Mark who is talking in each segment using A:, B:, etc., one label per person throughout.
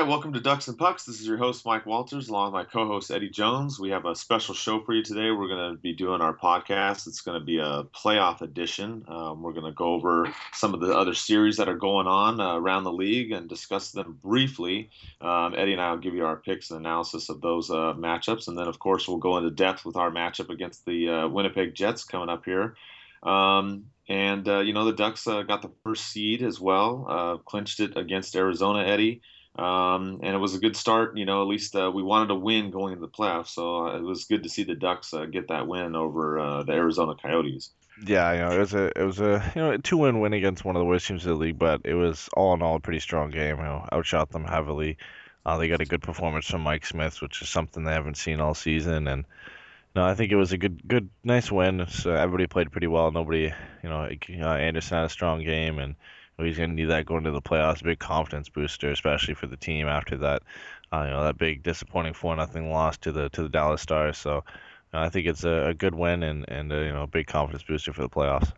A: Right, welcome to Ducks and Pucks. This is your host, Mike Walters, along with my co host, Eddie Jones. We have a special show for you today. We're going to be doing our podcast. It's going to be a playoff edition. Um, we're going to go over some of the other series that are going on uh, around the league and discuss them briefly. Um, Eddie and I will give you our picks and analysis of those uh, matchups. And then, of course, we'll go into depth with our matchup against the uh, Winnipeg Jets coming up here. Um, and, uh, you know, the Ducks uh, got the first seed as well, uh, clinched it against Arizona, Eddie. Um, and it was a good start. You know, at least uh, we wanted to win going into the playoffs, so uh, it was good to see the Ducks uh, get that win over uh, the Arizona Coyotes.
B: Yeah, you know, it was a it was a you know a two win win against one of the worst teams in the league, but it was all in all a pretty strong game. You know, outshot them heavily. Uh, they got a good performance from Mike Smith, which is something they haven't seen all season, and no, I think it was a good, good, nice win. So everybody played pretty well. Nobody, you know, uh, Andersen had a strong game, and he's going to need that going to the playoffs. Big confidence booster, especially for the team after that, uh, you know, that big disappointing four nothing loss to the to the Dallas Stars. So uh, I think it's a, a, good win and and a, you know a big confidence booster for the playoffs.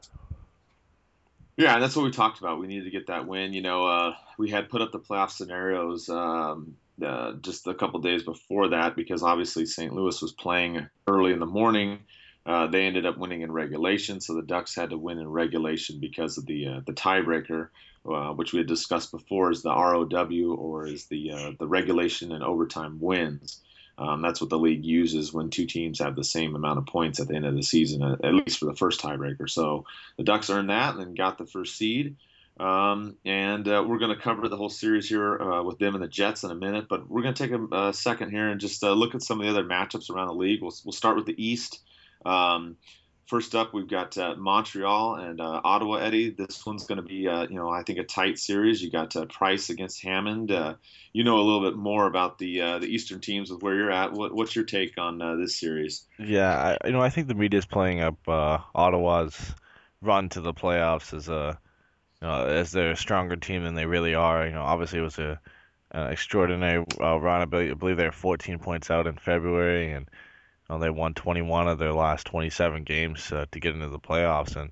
A: Yeah, and that's what we talked about. We needed to get that win. You know, uh, we had put up the playoff scenarios um, uh, just a couple days before that because obviously St. Louis was playing early in the morning. Uh, they ended up winning in regulation, so the Ducks had to win in regulation because of the uh, the tiebreaker, uh, which we had discussed before, is the ROW or is the uh, the regulation and overtime wins. Um, that's what the league uses when two teams have the same amount of points at the end of the season, at least for the first tiebreaker. So the Ducks earned that and got the first seed. Um, and uh, we're going to cover the whole series here uh, with them and the Jets in a minute. But we're going to take a, a, second here and just uh, look at some of the other matchups around the league. We'll, we'll start with the East. Um, first up, we've got uh, Montreal and uh, Ottawa. Eddie, this one's going to be, uh, you know, I think a tight series. You got uh, Price against Hammond. Uh, you know a little bit more about the uh, the Eastern teams with where you're at. What, what's your take on this series?
B: Yeah, I, you know, I think the media is playing up Ottawa's run to the playoffs as a, you know, as they're a stronger team than they really are. You know, obviously it was a an extraordinary run. I believe they're 14 points out in February and they won 21 of their last 27 games uh, to get into the playoffs, and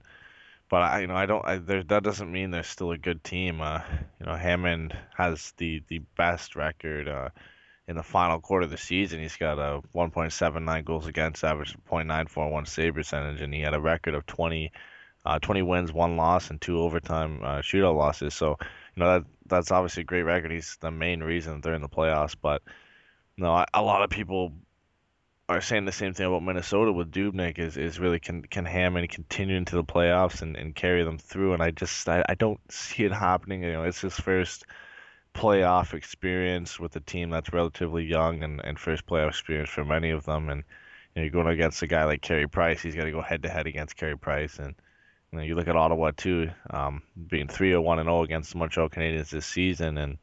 B: but I, you know, I don't. I, there, that doesn't mean they're still a good team. Uh, you know, Hammond has the the best record uh, in the final quarter of the season. He's got a 1.79 goals against, average 0.941 save percentage, and he had a record of 20, uh, 20 wins, one loss, and two overtime uh, shootout losses. So, you know, that that's obviously a great record. He's the main reason they're in the playoffs. But know, a lot of people are saying the same thing about Minnesota with Dubnyk is, is really can can Hammond continue into the playoffs and, and carry them through. And I just I, I don't see it happening. You know, it's his first playoff experience with a team that's relatively young and, and first playoff experience for many of them. And you know, you're going against a guy like Carey Price, he's got to go head to head against Carey Price. And you know, you look at Ottawa too, um, being three or one and zero oh against the Montreal Canadiens this season and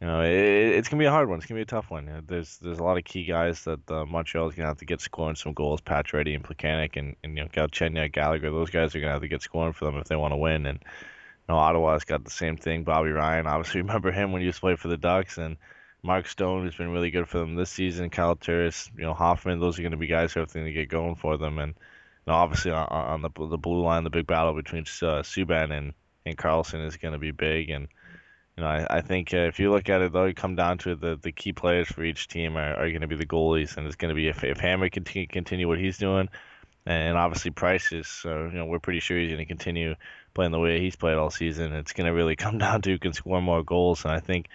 B: you know, it, it's gonna be a hard one. It's gonna be a tough one. Know, there's there's a lot of key guys that uh, Montreal is gonna have to get scoring some goals. Pacioretty and Plekanec and, and you know Galchenyuk, Gallagher. Those guys are gonna have to get scoring for them if they want to win. And you know, Ottawa's got the same thing. Bobby Ryan, obviously remember him when he used to play for the Ducks, and Mark Stone has been really good for them this season. Kyle Turris, you know Hoffman. Those are gonna be guys who have to get going for them. And you know, obviously on, on the the blue line, the big battle between uh, Subban and and Karlsson is gonna be big. And you know, I, I think uh, if you look at it though, you come down to the the key players for each team are, are going to be the goalies, and it's going to be if if Hammer continue continue what he's doing, and obviously Price is, so you know, we're pretty sure he's going to continue playing the way he's played all season. It's going to really come down to who can score more goals, and I think,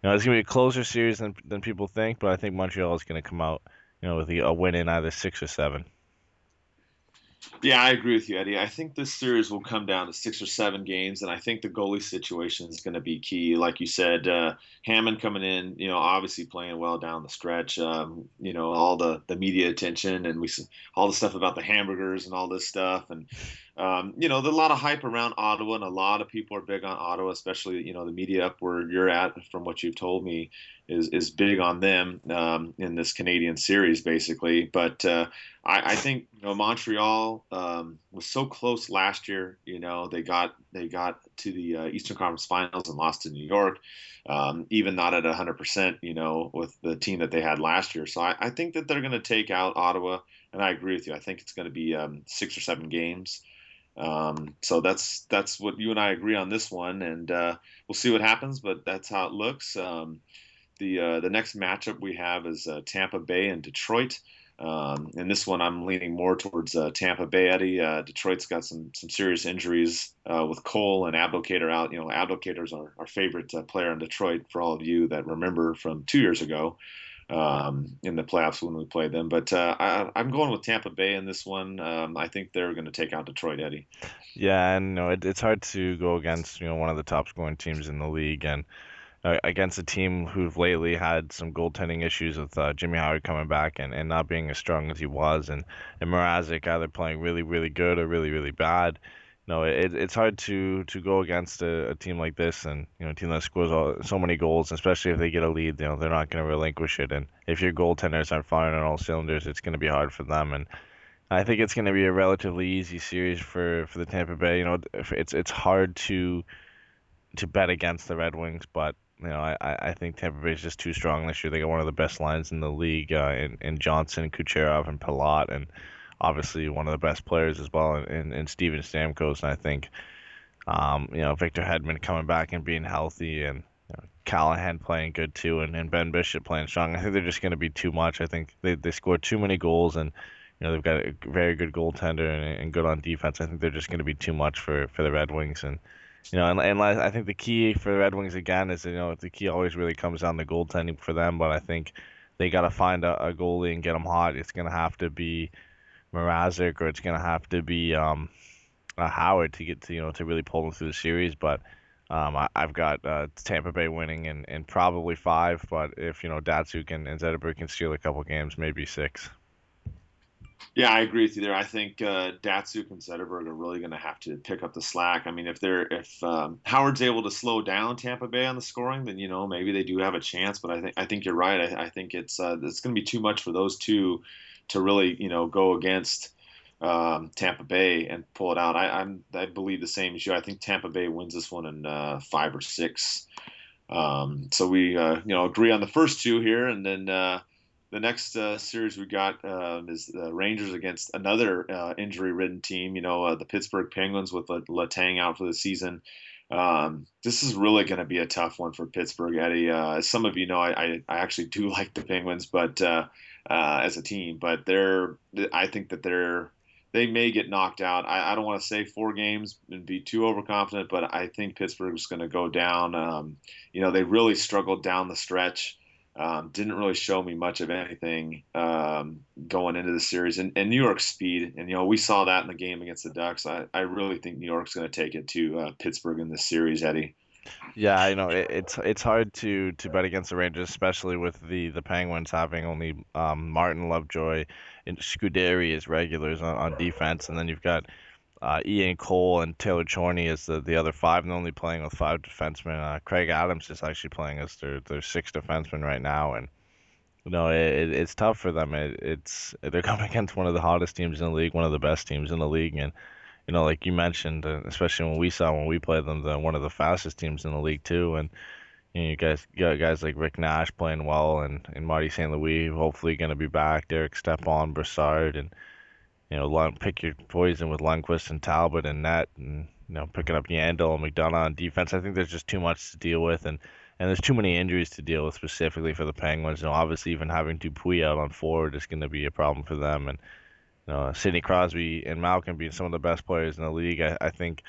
B: you know, it's going to be a closer series than than people think, but I think Montreal is going to come out, you know, with a win in either six or seven.
A: Yeah, I agree with you, Eddie. I think this series will come down to six or seven games, and I think the goalie situation is going to be key. Like you said, uh, Hammond coming in, you know, obviously playing well down the stretch. Um, you know, all the the media attention and we all the stuff about the hamburgers and all this stuff, and um, you know, there's a lot of hype around Ottawa, and a lot of people are big on Ottawa, especially you know the media up where you're at, from what you've told me, is is big on them um, in this Canadian series, basically. But uh, I, I, think you know Montreal um, was so close last year. You know, they got they got to the uh, Eastern Conference Finals and lost to New York, um, even not at 100 percent. You know, with the team that they had last year. So I, I think that they're going to take out Ottawa, and I agree with you. I think it's going to be um, six or seven games. Um, so that's that's what you and I agree on this one, and uh, we'll see what happens. But that's how it looks. Um, the uh, the next matchup we have is uh, Tampa Bay and Detroit. Um, and this one, I'm leaning more towards uh, Tampa Bay. Eddie, uh, Detroit's got some some serious injuries uh, with Cole and Abdelkader out. You know, Abdelkader's our, our favorite player in Detroit for all of you that remember from two years ago um, in the playoffs when we played them. But uh, I, am going with Tampa Bay in this one. Um, I think they're going to take out Detroit, Eddie.
B: Yeah, and know, it, it's hard to go against you know one of the top scoring teams in the league and uh, against a team who've lately had some goaltending issues with uh, Jimmy Howard coming back and, and not being as strong as he was, and and Mrazek either playing really really good or really really bad. Know, it, it's hard to to go against a, a team like this, and you know, a team that scores all, so many goals, especially if they get a lead. You know, they're not going to relinquish it, and if your goaltenders aren't firing on all cylinders, it's going to be hard for them. And I think it's going to be a relatively easy series for for the Tampa Bay. You know, it's it's hard to to bet against the Red Wings, but you know, I, I think Tampa Bay is just too strong this year. They got one of the best lines in the league uh, in, in Johnson, Kucherov, and Palat, and obviously one of the best players as well in, in Steven Stamkos. And I think, um, you know, Victor Hedman coming back and being healthy, and you know, Callahan playing good too, and, and Ben Bishop playing strong. I think they're just going to be too much. I think they they scored too many goals, and you know they've got a very good goaltender and, and good on defense. I think they're just going to be too much for for the Red Wings and you know, and, and I think the key for the Red Wings again is you know the key always really comes down to goaltending for them. But I think they got to find a, a, goalie and get them hot. It's gonna have to be Mrazek or it's gonna have to be um, Howard to get to you know to really pull them through the series. But um, I, have got uh, Tampa Bay winning in, in probably five. But if you know Datsyuk and, and Zetterberg can steal a couple games, maybe six.
A: Yeah, I agree with you there. I think uh, Datsyuk and Zetterberg are really going to have to pick up the slack. I mean, if they're if um, Howard's able to slow down Tampa Bay on the scoring, then you know maybe they do have a chance. But I think I think you're right. I, I think it's uh, it's going to be too much for those two to really you know go against um, Tampa Bay and pull it out. I, I'm I believe the same as you. I think Tampa Bay wins this one in uh, five or six. Um, so we uh, you know agree on the first two here, and then uh, the next uh, series we got um, is the Rangers against another uh, injury-ridden team. You know, uh, the Pittsburgh Penguins with Letang out for the season. Um, this is really going to be a tough one for Pittsburgh, Eddie. Uh, as some of you know, I, I, I, actually do like the Penguins, but uh, uh, as a team, but they're I think that they're they may get knocked out. I, I don't want to say four games and be too overconfident, but I think Pittsburgh is going to go down. Um, you know, they really struggled down the stretch. Um, didn't really show me much of anything um, going into the series. And, and, New York's speed, and you know, we saw that in the game against the Ducks. I, I really think New York's going to take it to uh, Pittsburgh in this series, Eddie.
B: Yeah, you know, it, it's it's hard to to bet against the Rangers, especially with the the Penguins having only um, Martin Lovejoy and Scuderi as regulars on, on defense, and then you've got uh, Ian Cole and Taylor Chorney is the, the other five, and only playing with five defensemen. Uh, Craig Adams is actually playing as their, their sixth defenseman right now, and you know it, it's tough for them. It, it's they're coming against one of the hottest teams in the league, one of the best teams in the league, and you know like you mentioned, uh, especially when we saw when we played them, the one of the fastest teams in the league too, and. You, know, you guys you got guys like Rick Nash playing well, and, and Marty St. Louis hopefully going to be back. Derek Stepan, Brassard, and you know, pick your poison with Lundqvist and Talbot and net, and you know, picking up Yandle and McDonagh on defense. I think there's just too much to deal with, and and there's too many injuries to deal with specifically for the Penguins. You know, obviously even having Dupuis out on forward is going to be a problem for them, and you know, Sidney Crosby and Malkin being some of the best players in the league, I, I think.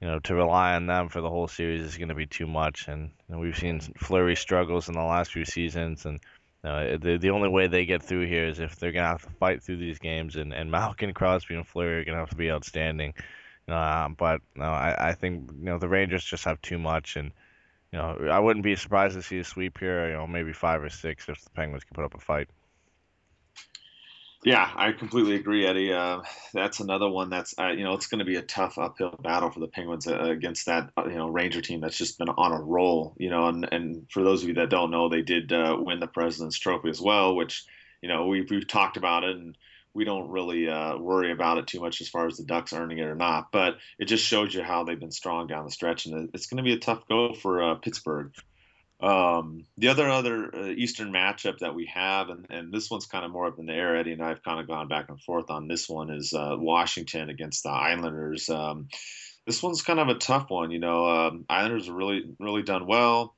B: You know, to rely on them for the whole series is going to be too much, and know, we've seen Fleury struggles in the last few seasons, and the the only way they get through here is if they're gonna have to fight through these games, and and Malkin, Crosby, and Fleury are gonna have to be outstanding. Uh, but no, I, I think you know the Rangers just have too much, and you know I wouldn't be surprised to see a sweep here. You know, maybe five or six if the Penguins can put up a fight.
A: Yeah, I completely agree, Eddie. Uh, that's another one that's uh, you know it's going to be a tough uphill battle for the Penguins uh, against that uh, you know Ranger team that's just been on a roll. You know, and and for those of you that don't know, they did uh, win the President's Trophy as well, which you know we've we've talked about it and we don't really uh, worry about it too much as far as the Ducks earning it or not. But it just shows you how they've been strong down the stretch, and it's going to be a tough go for Pittsburgh. Um, the other other uh, Eastern matchup that we have, and, and this one's kind of more up in the air. Eddie and I have kind of gone back and forth on this one. Is uh, Washington against the Islanders? Um, this one's kind of a tough one. You know, um, Islanders have really really done well.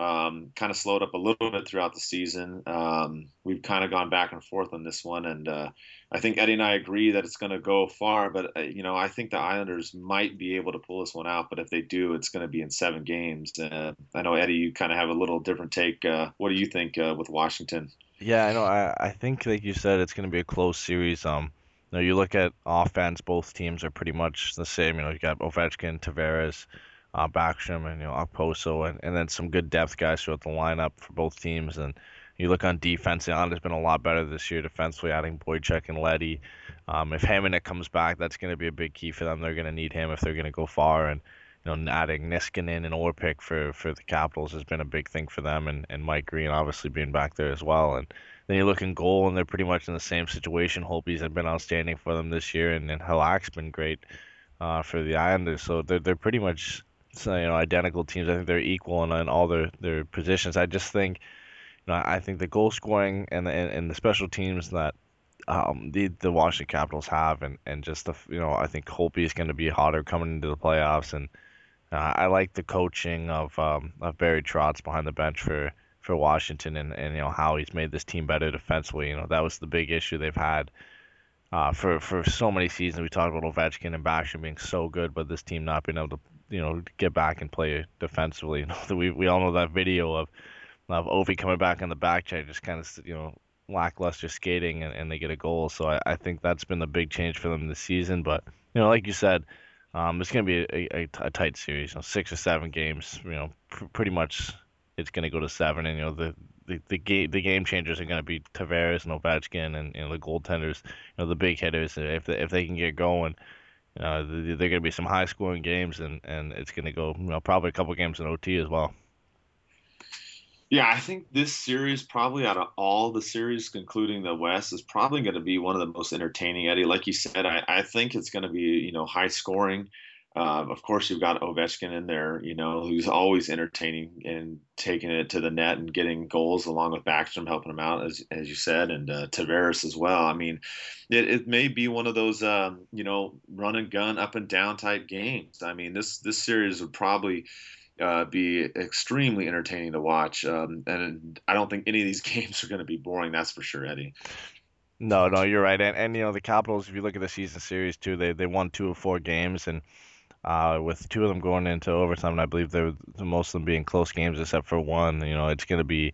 A: Um, kind of slowed up a little bit throughout the season. Um, we've kind of gone back and forth on this one, and uh, I think Eddie and I agree that it's going to go far. But uh, you know, I think the Islanders might be able to pull this one out. But if they do, it's going to be in seven games. Uh, I know Eddie, you kind of have a little different take. Uh, what do you think uh, with Washington?
B: Yeah, I know. I, I think, like you said, it's going to be a close series. Um, you know, you look at offense; both teams are pretty much the same. You know, you got Ovechkin, Tavares uh, Backstrom and you know Okposo and, and then some good depth guys throughout the lineup for both teams. And you look on defense, the Islanders been a lot better this year defensively, adding Boychuk and Leddy. Um, if Hamonic comes back, that's going to be a big key for them. They're going to need him if they're going to go far. And you know, adding Niskanen and Orpik for for the Capitals has been a big thing for them, and, and Mike Green obviously being back there as well. And then you look in goal, and they're pretty much in the same situation. Holtby's have been outstanding for them this year, and, and Halak's been great uh, for the Islanders. So they're they're pretty much you know identical teams. I think they're equal in, in all their, their positions. I just think you know I think the goal scoring and the and, and the special teams that um, the the Washington Capitals have and, and just the you know I think Holtby is going to be hotter coming into the playoffs and uh, I like the coaching of um, of Barry Trotz behind the bench for for Washington and, and you know how he's made this team better defensively. You know that was the big issue they've had uh, for for so many seasons. We talked about Ovechkin and Backstrom being so good, but this team not being able to you know get back and play defensively. You know, we we all know that video of of Ovi coming back on the back check, just kind of you know lackluster skating, and, and they get a goal. So I, I think that's been the big change for them this season. But you know, like you said, um, it's going to be a, a, a, tight series. You know, six or seven games. You know, pr- pretty much it's going to go to seven. And you know, the the, the game the game changers are going to be Tavares and Ovechkin, and you know the goaltenders. You know, the big hitters. If they, if they can get going uh, they're going to be some high scoring games, and, and it's going to go you know, probably a couple games in OT as well.
A: Yeah, I think this series, probably out of all the series, concluding the West, is probably going to be one of the most entertaining. Eddie, like you said, I, I think it's going to be you know high scoring. Uh, of course, you've got Ovechkin in there, you know, who's always entertaining and taking it to the net and getting goals along with Backstrom helping him out, as as you said, and uh, Tavares as well. I mean, it, it may be one of those, um, you know, run and gun, up and down type games. I mean, this this series would probably. Uh, be extremely entertaining to watch, um, and I don't think any of these games are going to be boring. That's for sure, Eddie.
B: No, no, you're right, and and you know the Capitals. If you look at the season series too, they they won two of four games, and uh, with two of them going into overtime. And I believe they're most of them being close games, except for one. You know, it's gonna be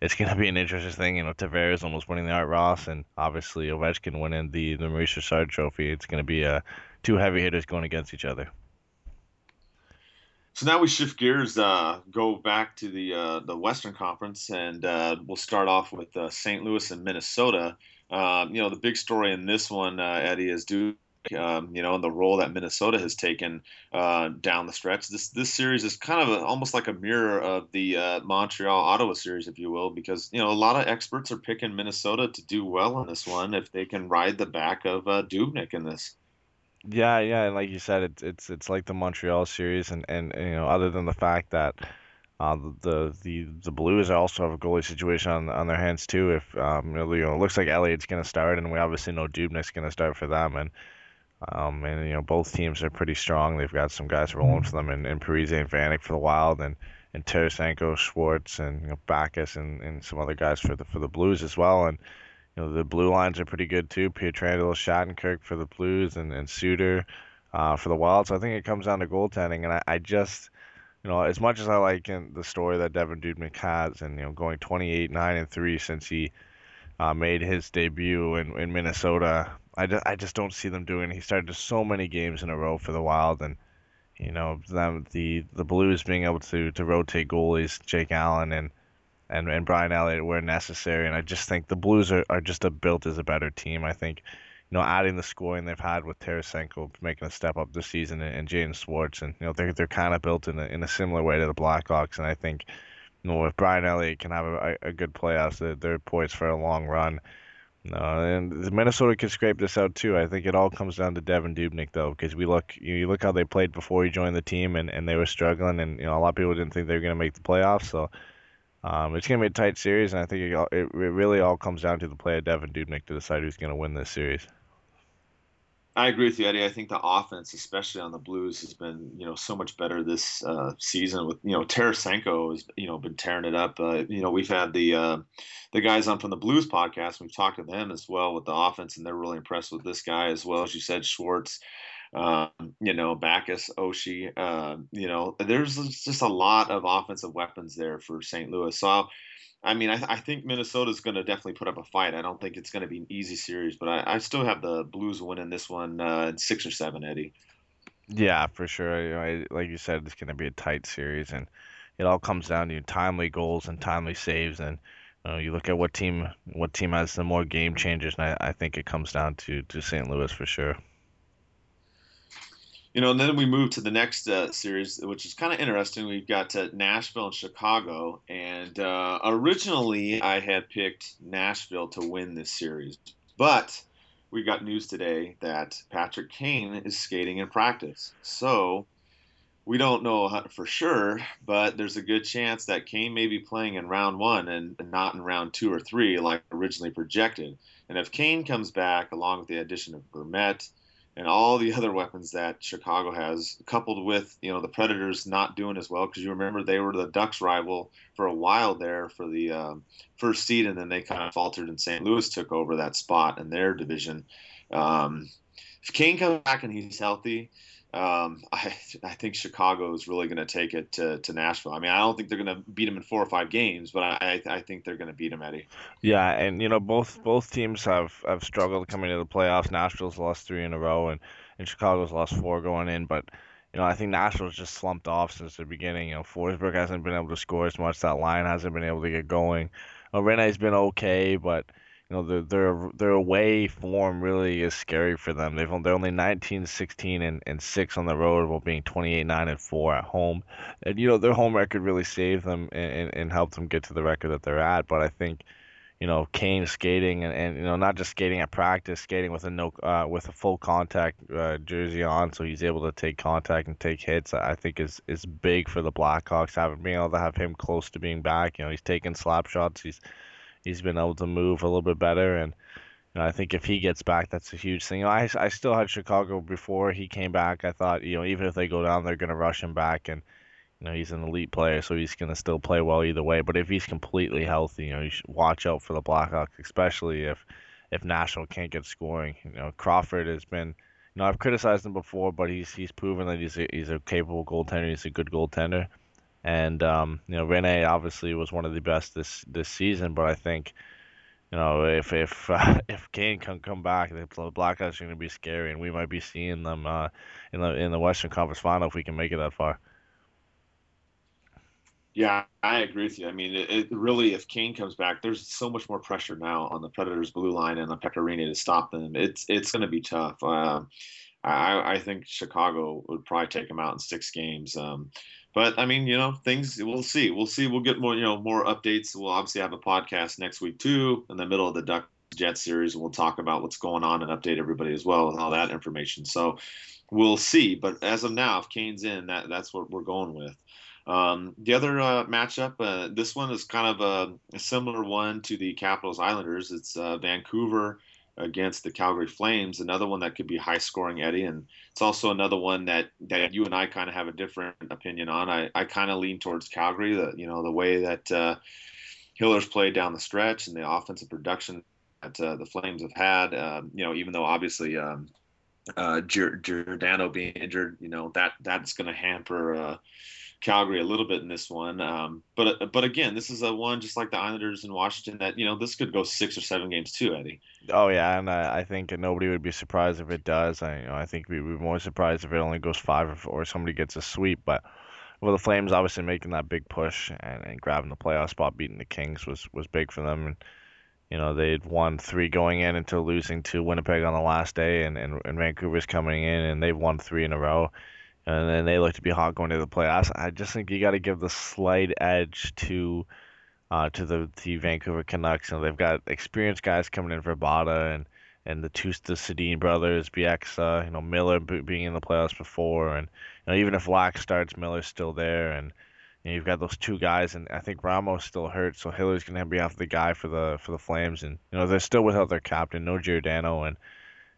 B: it's gonna be an interesting thing. You know, Tavares almost winning the Art Ross, and obviously Ovechkin winning the the Maurice Richard Trophy. It's gonna be uh, two heavy hitters going against each other.
A: So now we shift gears, uh, go back to the uh, the Western Conference, and uh, we'll start off with uh, St. Louis and Minnesota. Uh, you know, the big story in this one, uh, Eddie, is due um, you know, and the role that Minnesota has taken uh, down the stretch. This this series is kind of a, almost like a mirror of the uh, Montreal Ottawa series, if you will, because you know a lot of experts are picking Minnesota to do well in this one if they can ride the back of uh, Dubnyk in this.
B: Yeah, yeah, and like you said, it's it's it's like the Montreal series, and and you know, other than the fact that. Uh, the the the Blues also have a goalie situation on on their hands too. If um, you know, it looks like Elliott's going to start, and we obviously know Dubnyk's going to start for them, and um, and you know both teams are pretty strong. They've got some guys rolling for them, and, and Parise and Vanek for the Wild, and and Tarasenko, Schwartz, and you know, Backes, and, and some other guys for the for the Blues as well. And you know the blue lines are pretty good too. Pietrangelo, Shattenkirk for the Blues, and and Suter uh, for the Wild. So I think it comes down to goaltending, and I, I just you know as much as I like in the story that Devan Dubnyk has, and you know going 28, 9, and 3 since he uh, made his debut in, in Minnesota. I just, I just don't see them doing. He started so many games in a row for the Wild, and you know them the the Blues being able to to rotate goalies, Jake Allen and and and Brian Elliott where necessary. And I just think the Blues are, are just a built as a better team. I think you know adding the scoring they've had with Tarasenko making a step up this season and, and Jaden Schwartz, and you know they're they're kind of built in a in a similar way to the Blackhawks. And I think you know if Brian Elliott can have a, a good playoffs, they're, they're poised for a long run No, and Minnesota could scrape this out too. I think it all comes down to Devan Dubnyk though, because we look you look how they played before he joined the team, and, and they were struggling, and you know a lot of people didn't think they were going to make the playoffs. So um, it's going to be a tight series, and I think it, it, it really all comes down to the play of Devan Dubnyk to decide who's going to win this series.
A: I agree with you, Eddie. I think the offense, especially on the Blues, has been you know so much better this uh, season. With you know Tarasenko has you know been tearing it up. Uh, you know we've had the uh, the guys on from the Blues podcast. We've talked to them as well with the offense, and they're really impressed with this guy as well as you said, Schwartz. Um, you know, Backes, Oshie. Uh, you know, there's just a lot of offensive weapons there for St. Louis. So I mean, I, I think Minnesota's going to definitely put up a fight. I don't think it's going to be an easy series, but I, I still have the Blues winning this one uh, in six or seven, Eddie.
B: Yeah, for sure. You know, like you said, it's going to be a tight series, and it all comes down to timely goals and timely saves. And you, know, you look at what team what team has the more game changers, and I, I think it comes down to to St. Louis for sure
A: you know, and then we move to the next uh, series, which is kind of interesting. We've got uh, Nashville and Chicago, and uh, originally I had picked Nashville to win this series, but we got news today that Patrick Kane is skating in practice. So we don't know for sure, but there's a good chance that Kane may be playing in round one and not in round two or three like originally projected. And if Kane comes back along with the addition of Vermette and all the other weapons that Chicago has, coupled with you know the Predators not doing as well because you remember they were the Ducks' rival for a while there for the um, first seed, and then they kind of faltered, and St. Louis took over that spot in their division. Um, if Kane comes back and he's healthy, um, I I think Chicago is really going to take it to, to Nashville. I mean, I don't think they're going to beat them in four or five games, but I I think they're going to beat them, Eddie.
B: Yeah, and you know both both teams have have struggled coming to the playoffs. Nashville's lost three in a row, and and Chicago's lost four going in. But you know I think Nashville's just slumped off since the beginning. You know Forsberg hasn't been able to score as much. That line hasn't been able to get going. Uh, Rinne's been okay, but you know their their their away form really is scary for them. They've they're only 19, 16, and, and six on the road while being 28, nine, and four at home. And you know their home record really saved them and, and, and helped them get to the record that they're at. But I think you know Kane skating and, and you know not just skating at practice, skating with a no uh, with a full contact uh, jersey on, so he's able to take contact and take hits. I think is is big for the Blackhawks having being able to have him close to being back. You know he's taking slap shots. He's he's been able to move a little bit better and you know, I think if he gets back, that's a huge thing. I, I still had Chicago before he came back. I thought, you know, even if they go down, they're going to rush him back. And, you know, he's an elite player, so he's going to still play well either way. But if he's completely healthy, you know, you should watch out for the Blackhawks, especially if if Nashville can't get scoring. You know, Crawford has been, you know, I've criticized him before, but he's he's proven that he's a, he's a capable goaltender. He's a good goaltender. And um, you know, Rinne obviously was one of the best this this season, but I think you know if if uh, if Kane can come back, the Blackhawks are going to be scary, and we might be seeing them uh, in the in the Western Conference Final if we can make it that far.
A: Yeah, I agree with you. I mean, it, it, really, if Kane comes back, there's so much more pressure now on the Predators' blue line and the Pekka Rinne to stop them. It's it's going to be tough. Uh, I, I think Chicago would probably take them out in six games. Um, but I mean, you know, things we'll see. We'll see. We'll get more, you know, more updates. We'll obviously have a podcast next week too, in the middle of the Duck Jet series. We'll talk about what's going on and update everybody as well with all that information. So we'll see. But as of now, if Kane's in, that that's what we're going with. Um, the other uh, matchup, uh, this one is kind of a, a, similar one to the Capitals Islanders. It's uh, Vancouver against the Calgary Flames, another one that could be high scoring, Eddie. And it's also another one that, that you and I kind of have a different opinion on. I, I kind of lean towards Calgary, the, you know, the way that uh, Hiller's played down the stretch and the offensive production that uh, the Flames have had, uh, you know, even though obviously um, uh, Giordano being injured, you know, that that's going to hamper uh, Calgary a little bit in this one. Um, but but again, this is a one just like the Islanders in Washington that you know this could go six or seven games too, Eddie.
B: Oh yeah, and I, I think nobody would be surprised if it does. I you know I think we'd be more surprised if it only goes five or, or somebody gets a sweep. But well, the Flames obviously making that big push and, and grabbing the playoff spot, beating the Kings was was big for them. And you know they'd won three going in until losing to Winnipeg on the last day, and and, and Vancouver's coming in and they've won three in a row and then they look to be hot going to the playoffs. I just think you got to give the slight edge to uh, to the the Vancouver Canucks. You know, they've got experienced guys coming in Vrbata and and the the Sedin brothers, Bieksa, you know Miller being in the playoffs before, and you know even if Lack starts, Miller's still there, and you know, you've got those two guys, and I think Ramo's still hurt, so Hiller's gonna be off the guy for the for the Flames, and you know they're still without their captain, no Giordano, and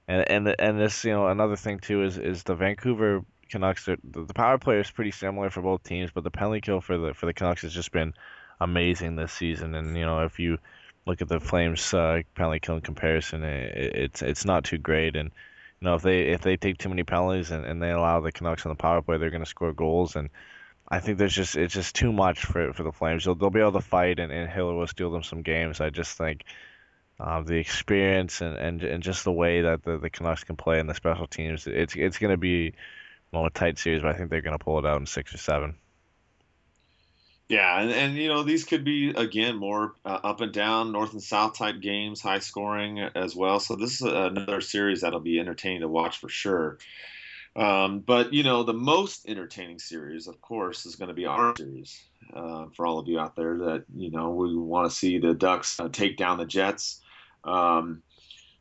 B: and and and this you know another thing too is is the Vancouver Canucks. The, the power play is pretty similar for both teams, but the penalty kill for the for the Canucks has just been amazing this season. And you know, if you look at the Flames uh, penalty kill in comparison, it, it's it's not too great. And you know, if they if they take too many penalties and, and they allow the Canucks on the power play, they're going to score goals. And I think there's just it's just too much for for the Flames. They'll, they'll be able to fight, and, and Hiller will steal them some games. I just think. Uh, the experience and, and and just the way that the, the Canucks can play in the special teams, it's it's going to be well a tight series, but I think they're going to pull it out in six or seven.
A: Yeah, and, and you know these could be again more uh, up and down, north and south type games, high scoring as well. So this is another series that'll be entertaining to watch for sure. Um, but you know the most entertaining series, of course, is going to be our series. Uh, for all of you out there that you know we want to see the Ducks uh, take down the Jets. Um,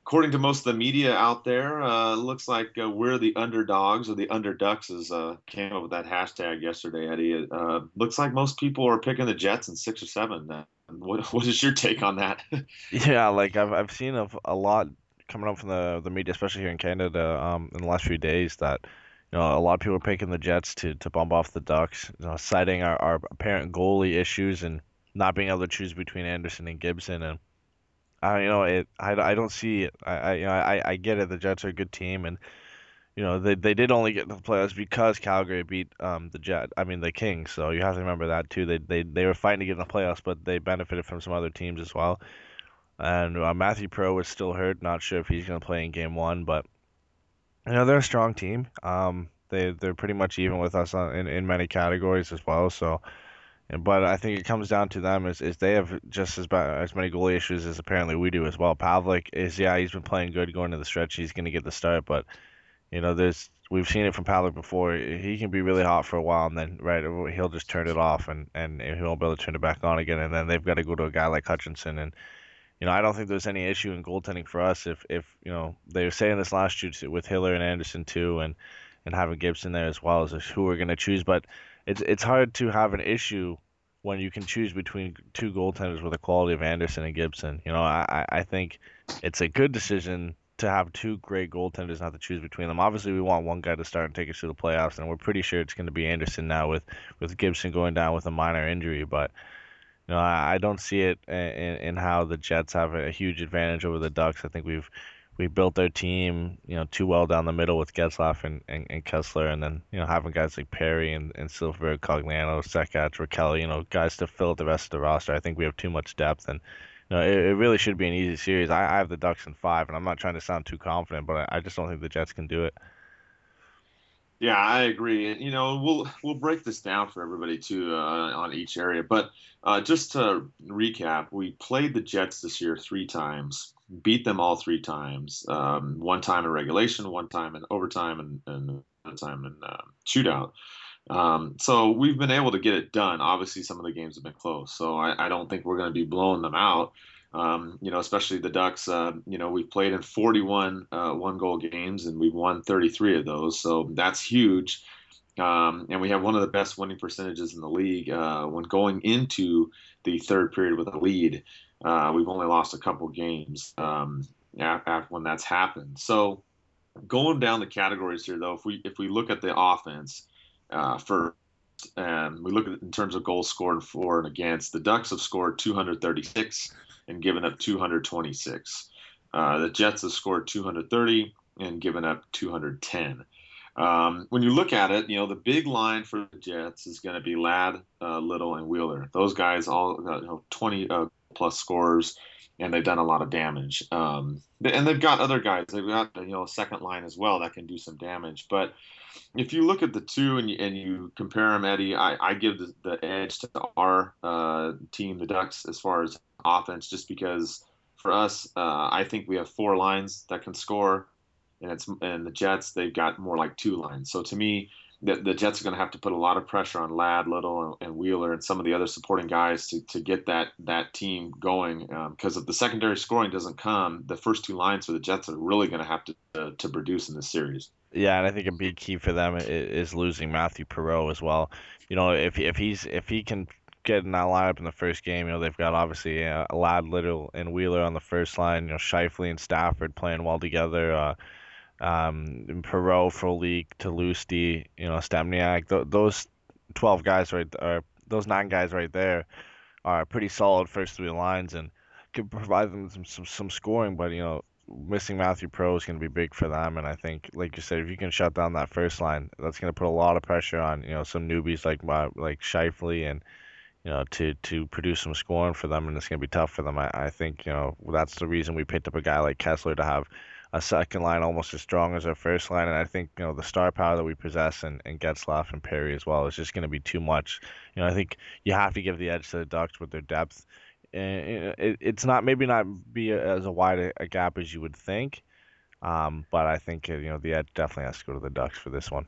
A: according to most of the media out there, uh, looks like uh, we're the underdogs or the underducks as uh, came up with that hashtag yesterday, Eddie. Uh, looks like most people are picking the Jets in six or seven. what what is your take on that?
B: yeah, like I've I've seen a, a lot coming up from the the media, especially here in Canada, um, in the last few days that. You know, a lot of people are picking the Jets to, to bump off the Ducks, you know, citing our, our apparent goalie issues and not being able to choose between Andersen and Gibson. And I you know it. I, I don't see it. I, I you know I, I get it. The Jets are a good team, and you know they they did only get to the playoffs because Calgary beat um the Jet. I mean the Kings. So you have to remember that too. They they they were fighting to get in the playoffs, but they benefited from some other teams as well. And uh, Matthew Perreault was still hurt. Not sure if he's going to play in Game One, but you know they're a strong team. Um, they they're pretty much even with us on, in in many categories as well. So but I think it comes down to them is, is they have just as bad, as many goalie issues as apparently we do as well. Pavelec is yeah he's been playing good going to the stretch. He's going to get the start, but you know there's we've seen it from Pavelec before. He can be really hot for a while and then right he'll just turn it off and and he won't be able to turn it back on again. And then they've got to go to a guy like Hutchinson and you know I don't think there's any issue in goaltending for us if if you know they were saying this last year with Hiller and Andersen too and and having Gibson there as well as who we're going to choose, but it's it's hard to have an issue when you can choose between two goaltenders with the quality of Andersen and Gibson. You know, I I think it's a good decision to have two great goaltenders, not to choose between them. Obviously, we want one guy to start and take us to the playoffs, and we're pretty sure it's going to be Andersen now with with Gibson going down with a minor injury. But you know, I, I don't see it in, in how the Jets have a huge advantage over the Ducks. I think we've we built their team, you know, too well down the middle with Getzlaf and, and, and Kesler, and then you know having guys like Perry and, and Silfverberg, Cogliano, Sekac, Rakell, you know, guys to fill the rest of the roster. I think we have too much depth, and you know, it, it really should be an easy series. I, I have the Ducks in five, and I'm not trying to sound too confident, but I, I just don't think the Jets can do it.
A: Yeah, I agree. You know, we'll we'll break this down for everybody too uh, on each area. But uh, just to recap, we played the Jets this year three times, beat them all three times. Um, one time in regulation, one time in overtime, and, and one time in uh, shootout. Um, so we've been able to get it done. Obviously, some of the games have been close, so I, I don't think we're going to be blowing them out. Um, you know, especially the Ducks. Uh, you know, we've played in 41 uh, one-goal games, and we've won 33 of those, so that's huge. Um, and we have one of the best winning percentages in the league uh, when going into the third period with a lead. Uh, we've only lost a couple games um, after when that's happened. So going down the categories here, though, if we if we look at the offense uh, first, and we look at in terms of goals scored for and against, the Ducks have scored 236 and given up 226. Uh, the Jets have scored 230 and given up 210. Um, when you look at it, you know the big line for the Jets is going to be Ladd, uh, Little, and Wheeler. Those guys all got you know, 20 uh, plus scores, and they've done a lot of damage. Um, and they've got other guys. They've got you know a second line as well that can do some damage. But if you look at the two and you, and you compare them, Eddie, I, I give the, the, edge to our uh, team, the Ducks, as far as offense, just because for us, uh, I think we have four lines that can score and it's and the Jets they've got more like two lines. So to me, the, the Jets are going to have to put a lot of pressure on Ladd, Little, and, and, Wheeler, and some of the other supporting guys to, to get that that team going. Because um, if the secondary scoring doesn't come, the first two lines for the Jets are really going to have to uh, to produce in this series.
B: Yeah, and I think a big key for them is losing Matthew Perreault as well. You know, if if he's if he can get in that lineup in the first game, you know they've got obviously uh, Ladd, Little, and Wheeler on the first line. You know, Scheifele and Stafford playing well together. Uh, um, Perreault, Frolik, Tlusty, you know, Stempniak, th- those 12 guys right, or those nine guys right there are pretty solid first three lines and could provide them some, some, some scoring, but, you know, missing Matthew Perreault is going to be big for them. And I think, like you said, if you can shut down that first line, that's going to put a lot of pressure on, you know, some newbies like, uh, like Scheifele and, you know, to, to produce some scoring for them, and it's going to be tough for them. I, I think, you know, that's the reason we picked up a guy like Kesler to have a second line almost as strong as our first line. And I think you know the star power that we possess and, and Getzlaf and Perry as well is just going to be too much. You know, I think you have to give the edge to the Ducks with their depth. And it, it's not maybe not be as a wide a, a gap as you would think, um, but I think you know the edge definitely has to go to the Ducks for this one.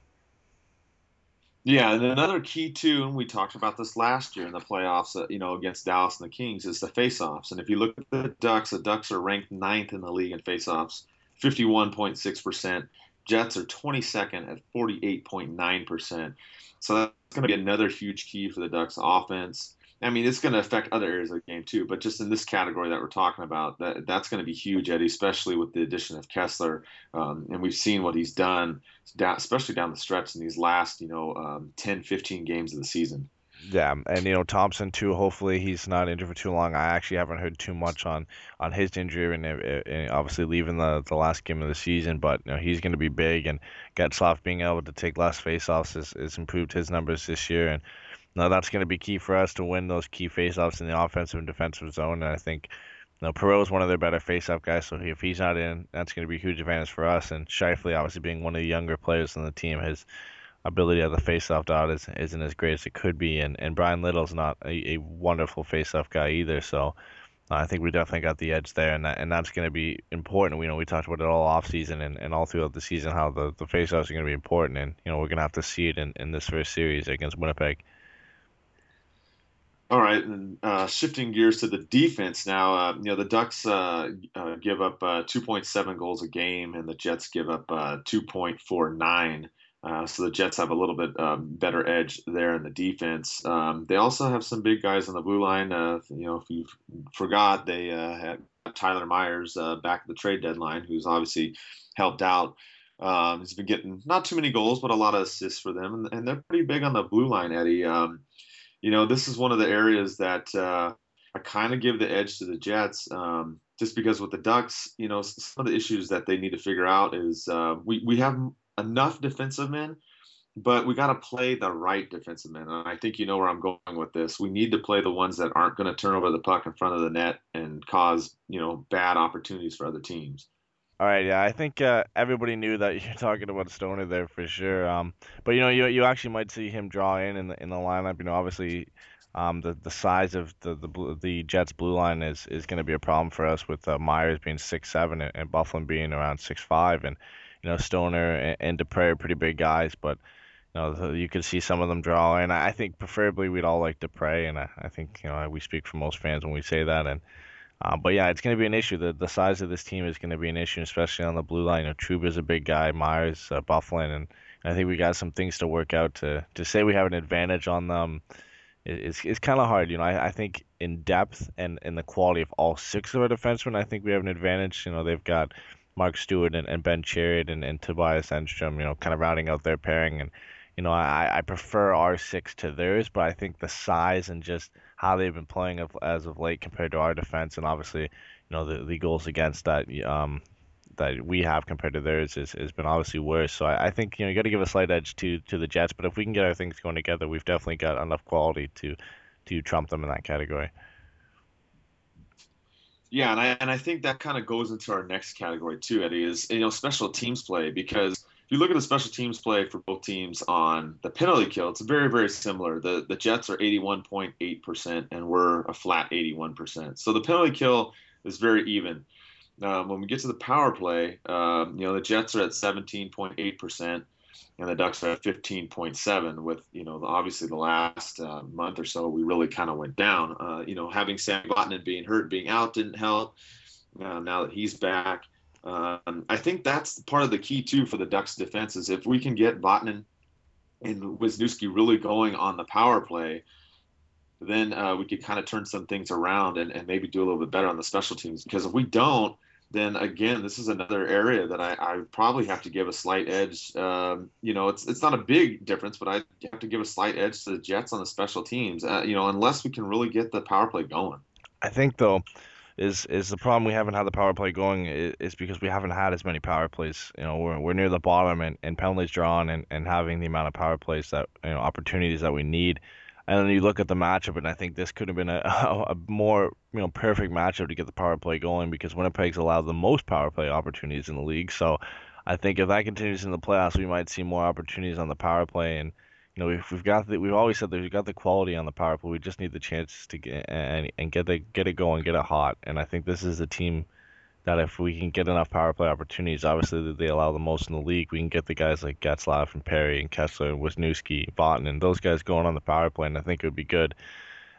A: Yeah, and another key too, and we talked about this last year in the playoffs, uh, you know, against Dallas and the Kings, is the faceoffs. And if you look at the Ducks, the Ducks are ranked ninth in the league in faceoffs. 51.6%. Jets are 22nd at 48.9%. So that's going to be another huge key for the Ducks offense. I mean, it's going to affect other areas of the game too, but just in this category that we're talking about, that that's going to be huge, Eddie, especially with the addition of Kesler. Um, and we've seen what he's done, especially down the stretch in these last, you know, um, 10, 15 games of the season.
B: Yeah, and you know Thompson too. Hopefully he's not injured for too long. I actually haven't heard too much on on his injury and, uh, uh, and obviously leaving the the last game of the season. But you know he's going to be big and Getzlaf being able to take less faceoffs has, has improved his numbers this year. And know, that's going to be key for us to win those key faceoffs in the offensive and defensive zone. And I think you know Perreault is one of their better faceoff guys. So if he's not in, that's going to be a huge advantage for us. And Scheifele, obviously being one of the younger players on the team, has ability of the face-off dot is, isn't as great as it could be, and, and Bryan Little's not a, a wonderful face-off guy either. So uh, I think we definitely got the edge there, and that, and that's going to be important. We know we talked about it all off season and, and all throughout the season how the, the face-offs are going to be important, and you know we're going to have to see it in, in this first series against Winnipeg.
A: All right, and uh, shifting gears to the defense now. Uh, you know the Ducks uh, uh give up uh, 2.7 goals a game, and the Jets give up uh, 2.49. Uh, so the Jets have a little bit um, better edge there in the defense. Um, they also have some big guys on the blue line. Uh, you know, if you forgot, they uh, had Tyler Myers uh, back at the trade deadline, who's obviously helped out. Um, he's been getting not too many goals, but a lot of assists for them, and, and they're pretty big on the blue line, Eddie. Um, you know, this is one of the areas that I kind of give the edge to the Jets um, just because with the Ducks, you know, some of the issues that they need to figure out is uh, we we have enough defensive men, but we got to play the right defensive men. And I think you know where I'm going with this. We need to play the ones that aren't going to turn over the puck in front of the net and cause you know bad opportunities for other teams.
B: All right, yeah, I think uh, everybody knew that you're talking about Stoner there for sure. Um, but you know, you you actually might see him draw in in the in the lineup. You know, obviously, um, the the size of the the the Jets blue line is is going to be a problem for us with uh, Myers being six seven and, and Byfuglien being around six five and you know, Stoner and, and Despres are pretty big guys, but you know, you could see some of them draw. And I think preferably we'd all like Despres, and I, I think you know we speak for most fans when we say that. And uh, but yeah, it's going to be an issue. The the size of this team is going to be an issue, especially on the blue line. You know, Trouba's a big guy, Myers, uh, Byfuglien, and I think we got some things to work out to to say we have an advantage on them. It's, it's kind of hard, you know. I, I think in depth and in the quality of all six of our defensemen, I think we have an advantage. You know, they've got Mark Stuart and, and Ben Chiarot and, and Tobias Enstrom, you know, kind of rounding out their pairing. And, you know, I, I prefer our six to theirs, but I think the size and just how they've been playing as of late compared to our defense, and obviously, you know, the, the goals against that um, that we have compared to theirs has, has been obviously worse. So I, I think you know you got to give a slight edge to to the Jets, but if we can get our things going together, we've definitely got enough quality to to trump them in that category.
A: Yeah, and I and I think that kind of goes into our next category too, Eddie, is you know special teams play because if you look at the special teams play for both teams on the penalty kill, it's very very similar. The the Jets are 81.8 percent and we're a flat 81 percent. So the penalty kill is very even. Um, when we get to the power play, um, you know the Jets are at 17.8 percent and the Ducks are at 15.7. With you know obviously the last uh, month or so we really kind of went down. Uh, you know having Sam Vatanen being hurt, being out didn't help. Uh, now that he's back, um, I think that's part of the key too for the Ducks defense is if we can get Vatanen and Wisniewski really going on the power play then uh, we could kind of turn some things around and, and maybe do a little bit better on the special teams. Because if we don't, then again, this is another area that I, I probably have to give a slight edge. Um, you know, it's it's not a big difference, but I have to give a slight edge to the Jets on the special teams. Uh, you know, unless we can really get the power play going.
B: I think though, is is the problem we haven't had the power play going is, because we haven't had as many power plays. You know, we're, we're near the bottom and, and penalties drawn and, and having the amount of power plays that you know opportunities that we need. And then you look at the matchup, and I think this could have been a, a more you know perfect matchup to get the power play going because Winnipeg's allowed the most power play opportunities in the league. So I think if that continues in the playoffs, we might see more opportunities on the power play. And you know we've, we've got the, we've always said that we've got the quality on the power play. We just need the chances to get and and get the get it going, get it hot. And I think this is the team that if we can get enough power play opportunities, obviously they allow the most in the league, we can get the guys like Getzlaf and Perry and Kesler and Wisniewski, Vatanen, and those guys going on the power play, and I think it would be good.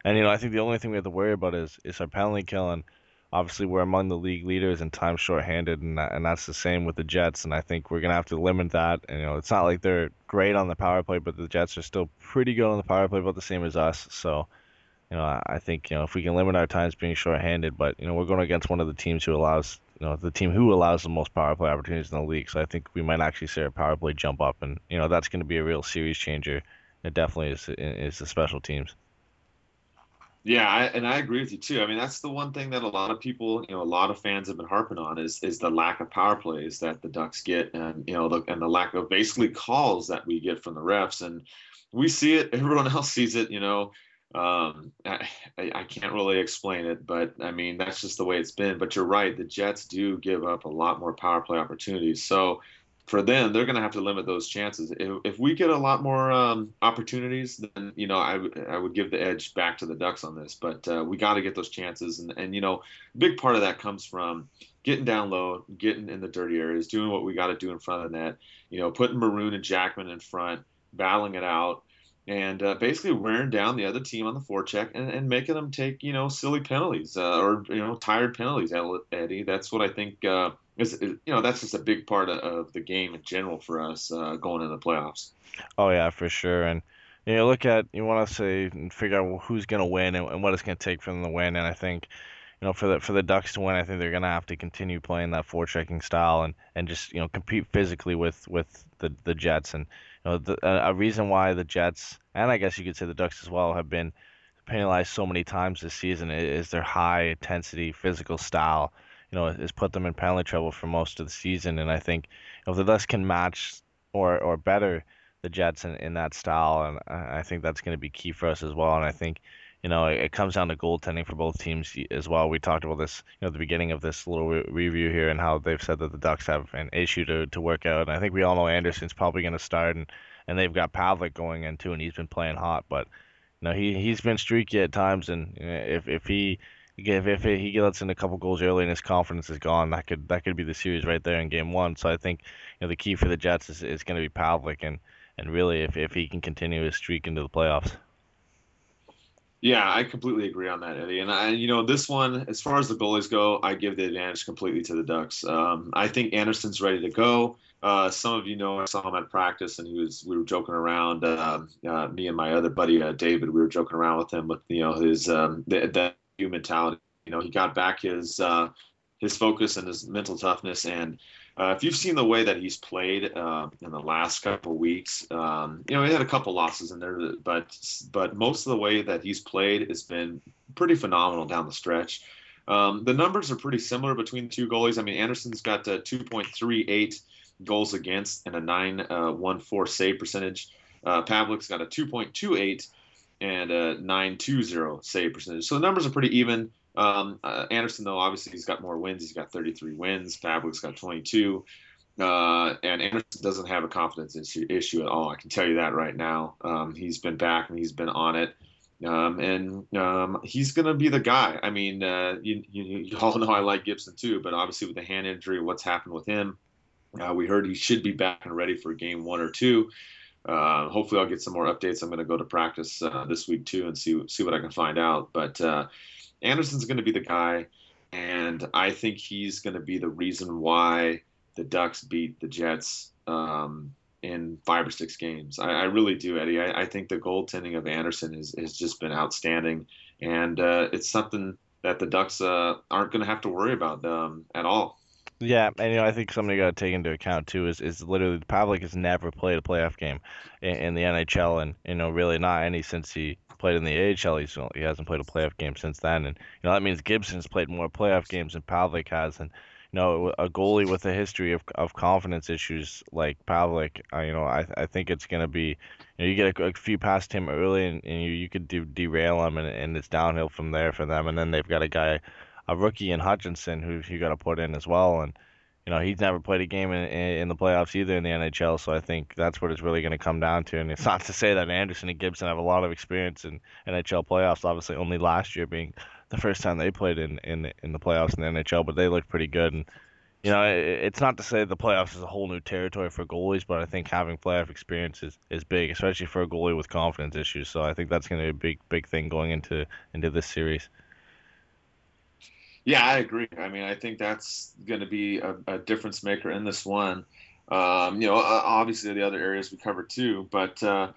B: And you know, I think the only thing we have to worry about is is our penalty kill, and obviously we're among the league leaders in time shorthanded, and that, and that's the same with the Jets, and I think we're gonna have to limit that. And you know, it's not like they're great on the power play, but the Jets are still pretty good on the power play, about the same as us. So you know, I think you know if we can limit our times being short-handed, but you know we're going against one of the teams who allows you know the team who allows the most power play opportunities in the league. So I think we might actually see our power play jump up, and you know that's going to be a real series changer. It definitely is is the special teams.
A: Yeah, I, and I agree with you too. I mean, that's the one thing that a lot of people, you know, a lot of fans have been harping on is is the lack of power plays that the Ducks get, and you know, the, and the lack of basically calls that we get from the refs, and we see it. Everyone else sees it. You know, um, I, I can't really explain it, but I mean that's just the way it's been. But you're right, the Jets do give up a lot more power play opportunities. So for them, they're going to have to limit those chances. If, if we get a lot more um, opportunities, then you know I, w- I would give the edge back to the Ducks on this. But uh, we got to get those chances, and and you know, big part of that comes from getting down low, getting in the dirty areas, doing what we got to do in front of the net. You know, putting Maroon and Jackman in front, battling it out and uh, basically wearing down the other team on the forecheck and, and making them take you know silly penalties uh, or you know tired penalties. Eddie, that's what I think uh, is, is, you know that's just a big part of, of the game in general for us uh, going into the playoffs.
B: Oh yeah, for sure. And you know, look at you want to say and figure out who's going to win and, and what it's going to take for them to win. And I think you know, for the for the Ducks to win, I think they're gonna have to continue playing that forechecking style and, and just you know compete physically with with the, the Jets. And know, the, a, reason why the Jets and I guess you could say the Ducks as well have been penalized so many times this season is their high intensity physical style. You know, has put them in penalty trouble for most of the season. And I think if the Ducks can match or or better the Jets in, in that style, and I think that's going to be key for us as well. And I think you know, it, comes down to goaltending for both teams as well. We talked about this, you know, at the beginning of this little re- review here, and how they've said that the Ducks have an issue to, to work out. And I think we all know Andersen's probably going to start, and, and they've got Pavelec going in too, and he's been playing hot. But you know, he he's been streaky at times, and if if he if if he gets in a couple goals early and his confidence is gone, that could that could be the series right there in game one. So I think you know the key for the Jets is, is going to be Pavelec and and really if if he can continue his streak into the playoffs.
A: Yeah, I completely agree on that, Eddie. And I, you know, this one, as far as the goalies go, I give the advantage completely to the Ducks. Um, I think Andersen's ready to go. Uh, some of you know I saw him at practice, and he was. We were joking around. Uh, uh, me and my other buddy uh, David, we were joking around with him with you know his um, the mentality. You know, he got back his uh, his focus and his mental toughness, and uh, if you've seen the way that he's played uh, in the last couple weeks, um, you know he had a couple losses in there, but but most of the way that he's played has been pretty phenomenal down the stretch. Um, the numbers are pretty similar between the two goalies. I mean, Andersen's got uh, 2.38 goals against and a 9.14 uh, save percentage. Uh, Pavelec's got a 2.28 and a 9.20 save percentage. So the numbers are pretty even. Um, uh, Andersen, though, obviously he's got more wins. He's got 33 wins. Pavelec's got 22. Uh, and Andersen doesn't have a confidence issue, issue, at all. I can tell you that right now. Um, he's been back and he's been on it. Um, and um, he's going to be the guy. I mean, uh, you, you, you, all know I like Gibson too, but obviously with the hand injury, what's happened with him, Uh, we heard he should be back and ready for game one or two. Uh, hopefully, I'll get some more updates. I'm going to go to practice uh, this week too and see see what I can find out. But uh, Andersen's going to be the guy, and I think he's going to be the reason why the Ducks beat the Jets um, in five or six games. I, I really do, Eddie. I, I, think the goaltending of Andersen has, just been outstanding, and uh, it's something that the Ducks uh, aren't going to have to worry about um, at all.
B: Yeah, and you know I think something you got to take into account too is is literally Pavelec has never played a playoff game in, in, the NHL, and you know really not any since he played in the AHL. He's he hasn't played a playoff game since then, and you know that means Gibson's played more playoff games than Pavelec has, and you know, a goalie with a history of, of confidence issues like Pavelec, uh, you know, I, I think it's going to be, you know, you get a, a, few past him early and, and you, you could do, derail him and, and it's downhill from there for them. And then they've got a guy, a rookie in Hutchinson who you got to put in as well. And, you know, he's never played a game in, in the playoffs either in the NHL. So I think that's what it's really going to come down to. And it's not to say that Andersen and Gibson have a lot of experience in NHL playoffs, obviously only last year being the first time they played in in in the playoffs in the NHL, but they look pretty good. And you know, it's not to say the playoffs is a whole new territory for goalies, but I think having playoff experience is, is big, especially for a goalie with confidence issues. So I think that's going to be a big big thing going into into this series.
A: Yeah, I agree. I mean, I think that's going to be a, a difference maker in this one. Um, you know, obviously the other areas we covered too, but uh,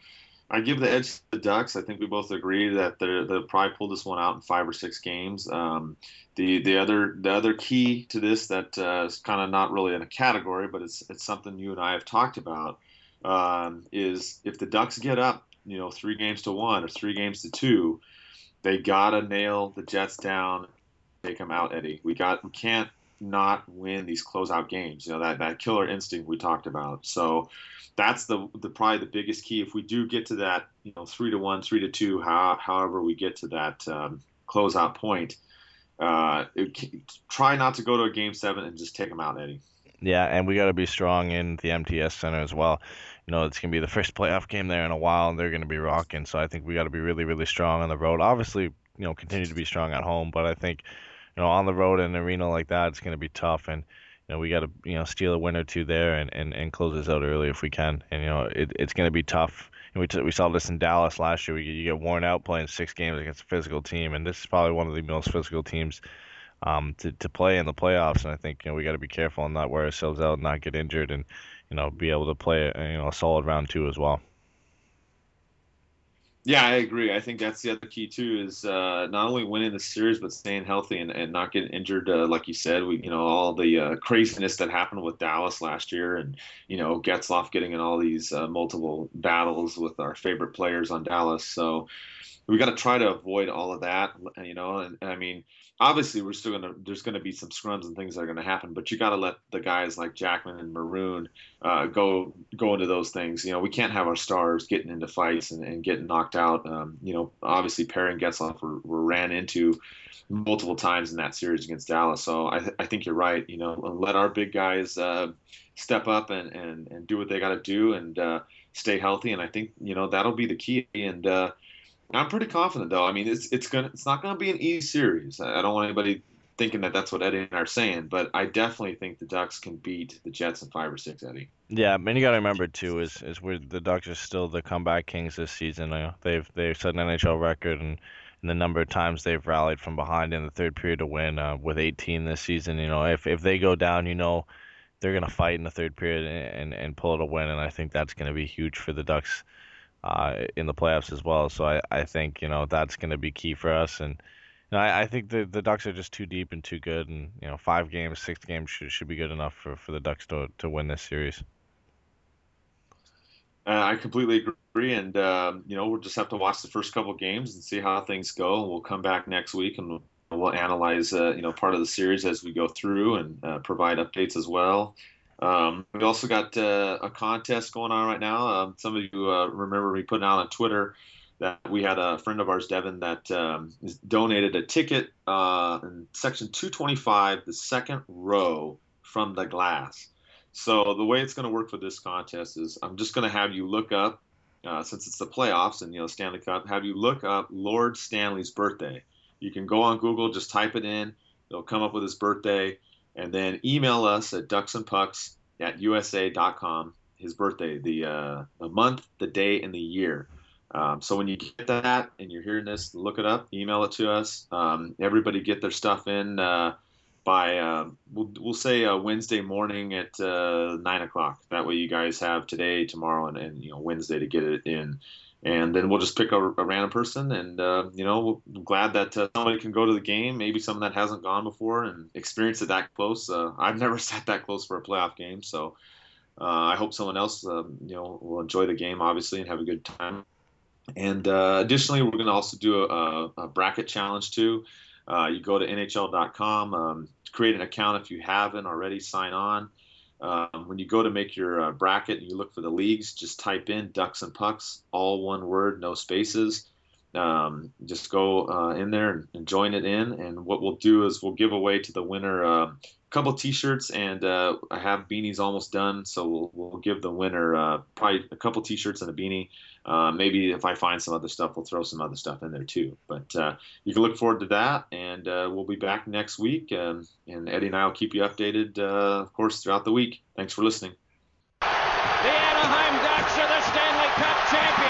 A: I give the edge to the Ducks. I think we both agree that they're they'll probably pull this one out in five or six games. Um, the the other the other key to this that uh, is kind of not really in a category, but it's it's something you and I have talked about um, is if the Ducks get up, you know, three games to one or three games to two, they gotta nail the Jets down, take them out, Eddie. We got we can't not win these closeout games. You know that that killer instinct we talked about. So that's the the probably the biggest key. If we do get to that, you know, three to one, three to two, how, however we get to that um, closeout point, uh, it, try not to go to a game seven and just take them out, Eddie.
B: Yeah, and we got to be strong in the MTS Center as well. You know, it's gonna be the first playoff game there in a while, and they're gonna be rocking. So I think we got to be really, really strong on the road. Obviously, you know, continue to be strong at home, but I think, you know, on the road in an arena like that, it's gonna be tough. And you know, we got to you know steal a win or two there and, and, and close this out early if we can. And you know, it, it's going to be tough. And we, t- we saw this in Dallas last year. We, you get worn out playing six games against a physical team, and this is probably one of the most physical teams um, to, to play in the playoffs. And I think you know we got to be careful and not wear ourselves out, and not get injured, and you know be able to play you know a solid round two as well.
A: Yeah, I agree. I think that's the other key too is uh, not only winning the series but staying healthy and, and not getting injured. Uh, like you said, we you know all the uh, craziness that happened with Dallas last year, and you know Getzlaf getting in all these uh, multiple battles with our favorite players on Dallas. So we got to try to avoid all of that. You know, and, and I mean obviously we're still gonna there's gonna be some scrums and things that are gonna happen, but you got to let the guys like Jackman and Maroon uh, go go into those things. You know, we can't have our stars getting into fights and, and getting knocked out. Um, you know, obviously Perry and Getzlaf were, were ran into multiple times in that series against Dallas. So I, th- I think you're right. You know, let our big guys uh, step up and, and, and do what they got to do and uh, stay healthy. And I think you know that'll be the key. And uh, I'm pretty confident though. I mean, it's it's gonna it's not gonna be an easy series. I don't want anybody thinking that that's what Eddie and I are saying, but I definitely think the Ducks can beat the Jets in five or six, Eddie.
B: Yeah, and you got to remember too is is where the Ducks are still the comeback kings this season. Know, they've they've set an NHL record and. And the number of times they've rallied from behind in the third period to win, uh, with 18 this season, you know, if if they go down, you know, they're gonna fight in the third period and, and, and pull it a win, and I think that's gonna be huge for the Ducks uh, in the playoffs as well. So I, I think you know that's going to be key for us. And you know, I, I think the the Ducks are just too deep and too good. And you know, five games, six games should should be good enough for, for the Ducks to to win this series.
A: Uh, I completely agree, and um, you know we'll just have to watch the first couple games and see how things go. And we'll come back next week and we'll, we'll analyze uh, you know part of the series as we go through and uh, provide updates as well. Um, we also got uh, a contest going on right now. Um, some of you uh, remember me putting out on Twitter that we had a friend of ours, Devin, that um, donated a ticket uh, in section 225, the second row from the glass. So the way it's going to work for this contest is I'm just going to have you look up, uh, since it's the playoffs and you know Stanley Cup, have you look up Lord Stanley's birthday. You can go on Google, just type it in. It'll come up with his birthday and then email us at ducksandpucks at USA.com. His birthday, the uh, the month, the day, and the year. Um, so when you get that and you're hearing this, look it up, email it to us. Um, everybody get their stuff in uh, by uh, we'll, we'll say uh, Wednesday morning at uh, nine o'clock. That way you guys have today, tomorrow, and, and you know Wednesday to get it in. And then we'll just pick a, a random person, and uh, you know, glad that uh, somebody can go to the game. Maybe someone that hasn't gone before and experience it that close. I've never sat that close for a playoff game, so I hope someone else, um, you know, will enjoy the game, obviously, and have a good time. And uh, additionally, we're going to also do a, a, bracket challenge too. Uh, you go to NHL.com, um, create an account if you haven't already, sign on. Um, when you go to make your uh, bracket and you look for the leagues, just type in Ducks and Pucks, all one word, no spaces. Um, just go uh, in there and, join it in. And what we'll do is we'll give away to the winner uh, a couple T-shirts, and uh, I have beanies almost done, so we'll, we'll give the winner uh, probably a couple T-shirts and a beanie. Uh, maybe if I find some other stuff, we'll throw some other stuff in there too. But uh, you can look forward to that, and we'll be back next week. And Eddie and I will keep you updated, of course, throughout the week. Thanks for listening.
C: The Anaheim Ducks are the Stanley Cup champions.